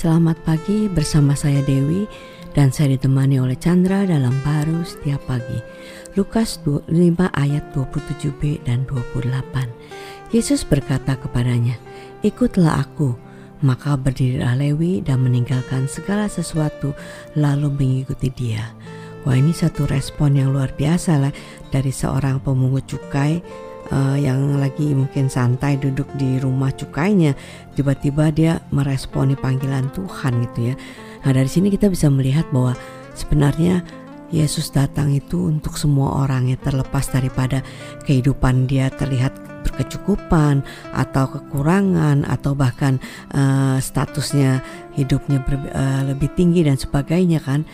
Selamat pagi bersama saya Dewi dan saya ditemani oleh Chandra dalam baru setiap pagi. Lukas 5 ayat 27b dan 28. Yesus berkata kepadanya, "Ikutlah aku." Maka berdirilah Lewi dan meninggalkan segala sesuatu lalu mengikuti dia. Wah ini satu respon yang luar biasa lah dari seorang pemungut cukai uh, yang lagi mungkin santai duduk di rumah cukainya tiba-tiba dia meresponi panggilan Tuhan gitu ya. Nah dari sini kita bisa melihat bahwa sebenarnya Yesus datang itu untuk semua orang yang terlepas daripada kehidupan dia terlihat berkecukupan atau kekurangan atau bahkan uh, statusnya hidupnya ber, uh, lebih tinggi dan sebagainya kan.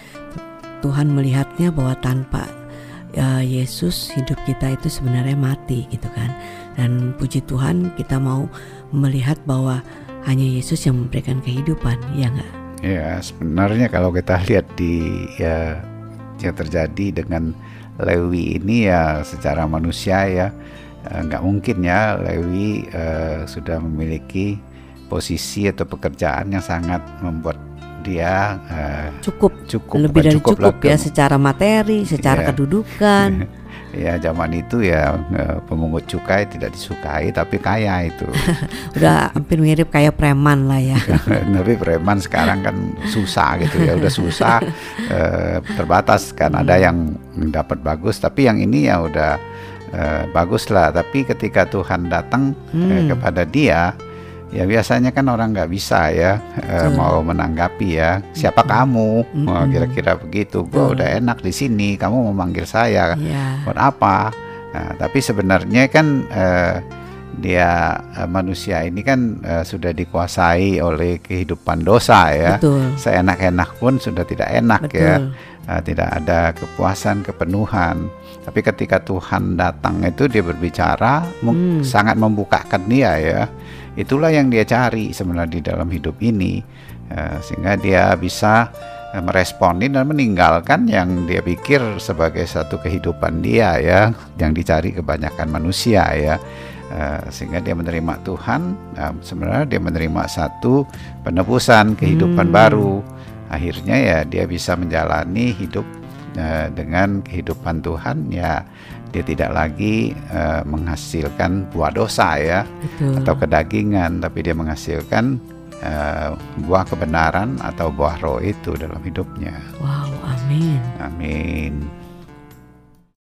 Tuhan melihatnya bahwa tanpa uh, Yesus hidup kita itu sebenarnya mati gitu kan. Dan puji Tuhan kita mau melihat bahwa hanya Yesus yang memberikan kehidupan ya nggak? Ya sebenarnya kalau kita lihat di ya yang terjadi dengan Lewi ini ya secara manusia ya eh, nggak mungkin ya Lewi uh, sudah memiliki posisi atau pekerjaan yang sangat membuat dia uh, cukup cukup lebih dari cukup, cukup ya secara materi, secara yeah. kedudukan. ya zaman itu ya eh, pemungut cukai tidak disukai tapi kaya itu. udah hampir mirip kayak preman lah ya. tapi preman sekarang kan susah gitu ya, udah susah terbatas kan hmm. ada yang dapat bagus tapi yang ini ya udah bagus lah tapi ketika Tuhan datang hmm. kepada dia ya biasanya kan orang nggak bisa ya uh, mau menanggapi ya siapa mm -hmm. kamu mm kira-kira begitu gue udah enak di sini kamu memanggil saya yeah. buat apa nah, tapi sebenarnya kan uh, dia uh, manusia ini kan uh, sudah dikuasai oleh kehidupan dosa ya Betul. seenak-enak pun sudah tidak enak ya. Betul. ya uh, tidak ada kepuasan kepenuhan tapi ketika Tuhan datang itu dia berbicara hmm. sangat membukakan dia ya itulah yang dia cari sebenarnya di dalam hidup ini. Uh, sehingga dia bisa uh, meresponin dan meninggalkan yang dia pikir sebagai satu kehidupan dia ya yang dicari kebanyakan manusia ya. Uh, sehingga dia menerima Tuhan uh, sebenarnya dia menerima satu penebusan kehidupan hmm. baru. Akhirnya ya dia bisa menjalani hidup uh, dengan kehidupan Tuhan ya dia tidak lagi uh, menghasilkan buah dosa ya Betul. atau kedagingan tapi dia menghasilkan uh, buah kebenaran atau buah roh itu dalam hidupnya. Wow, amin. Amin.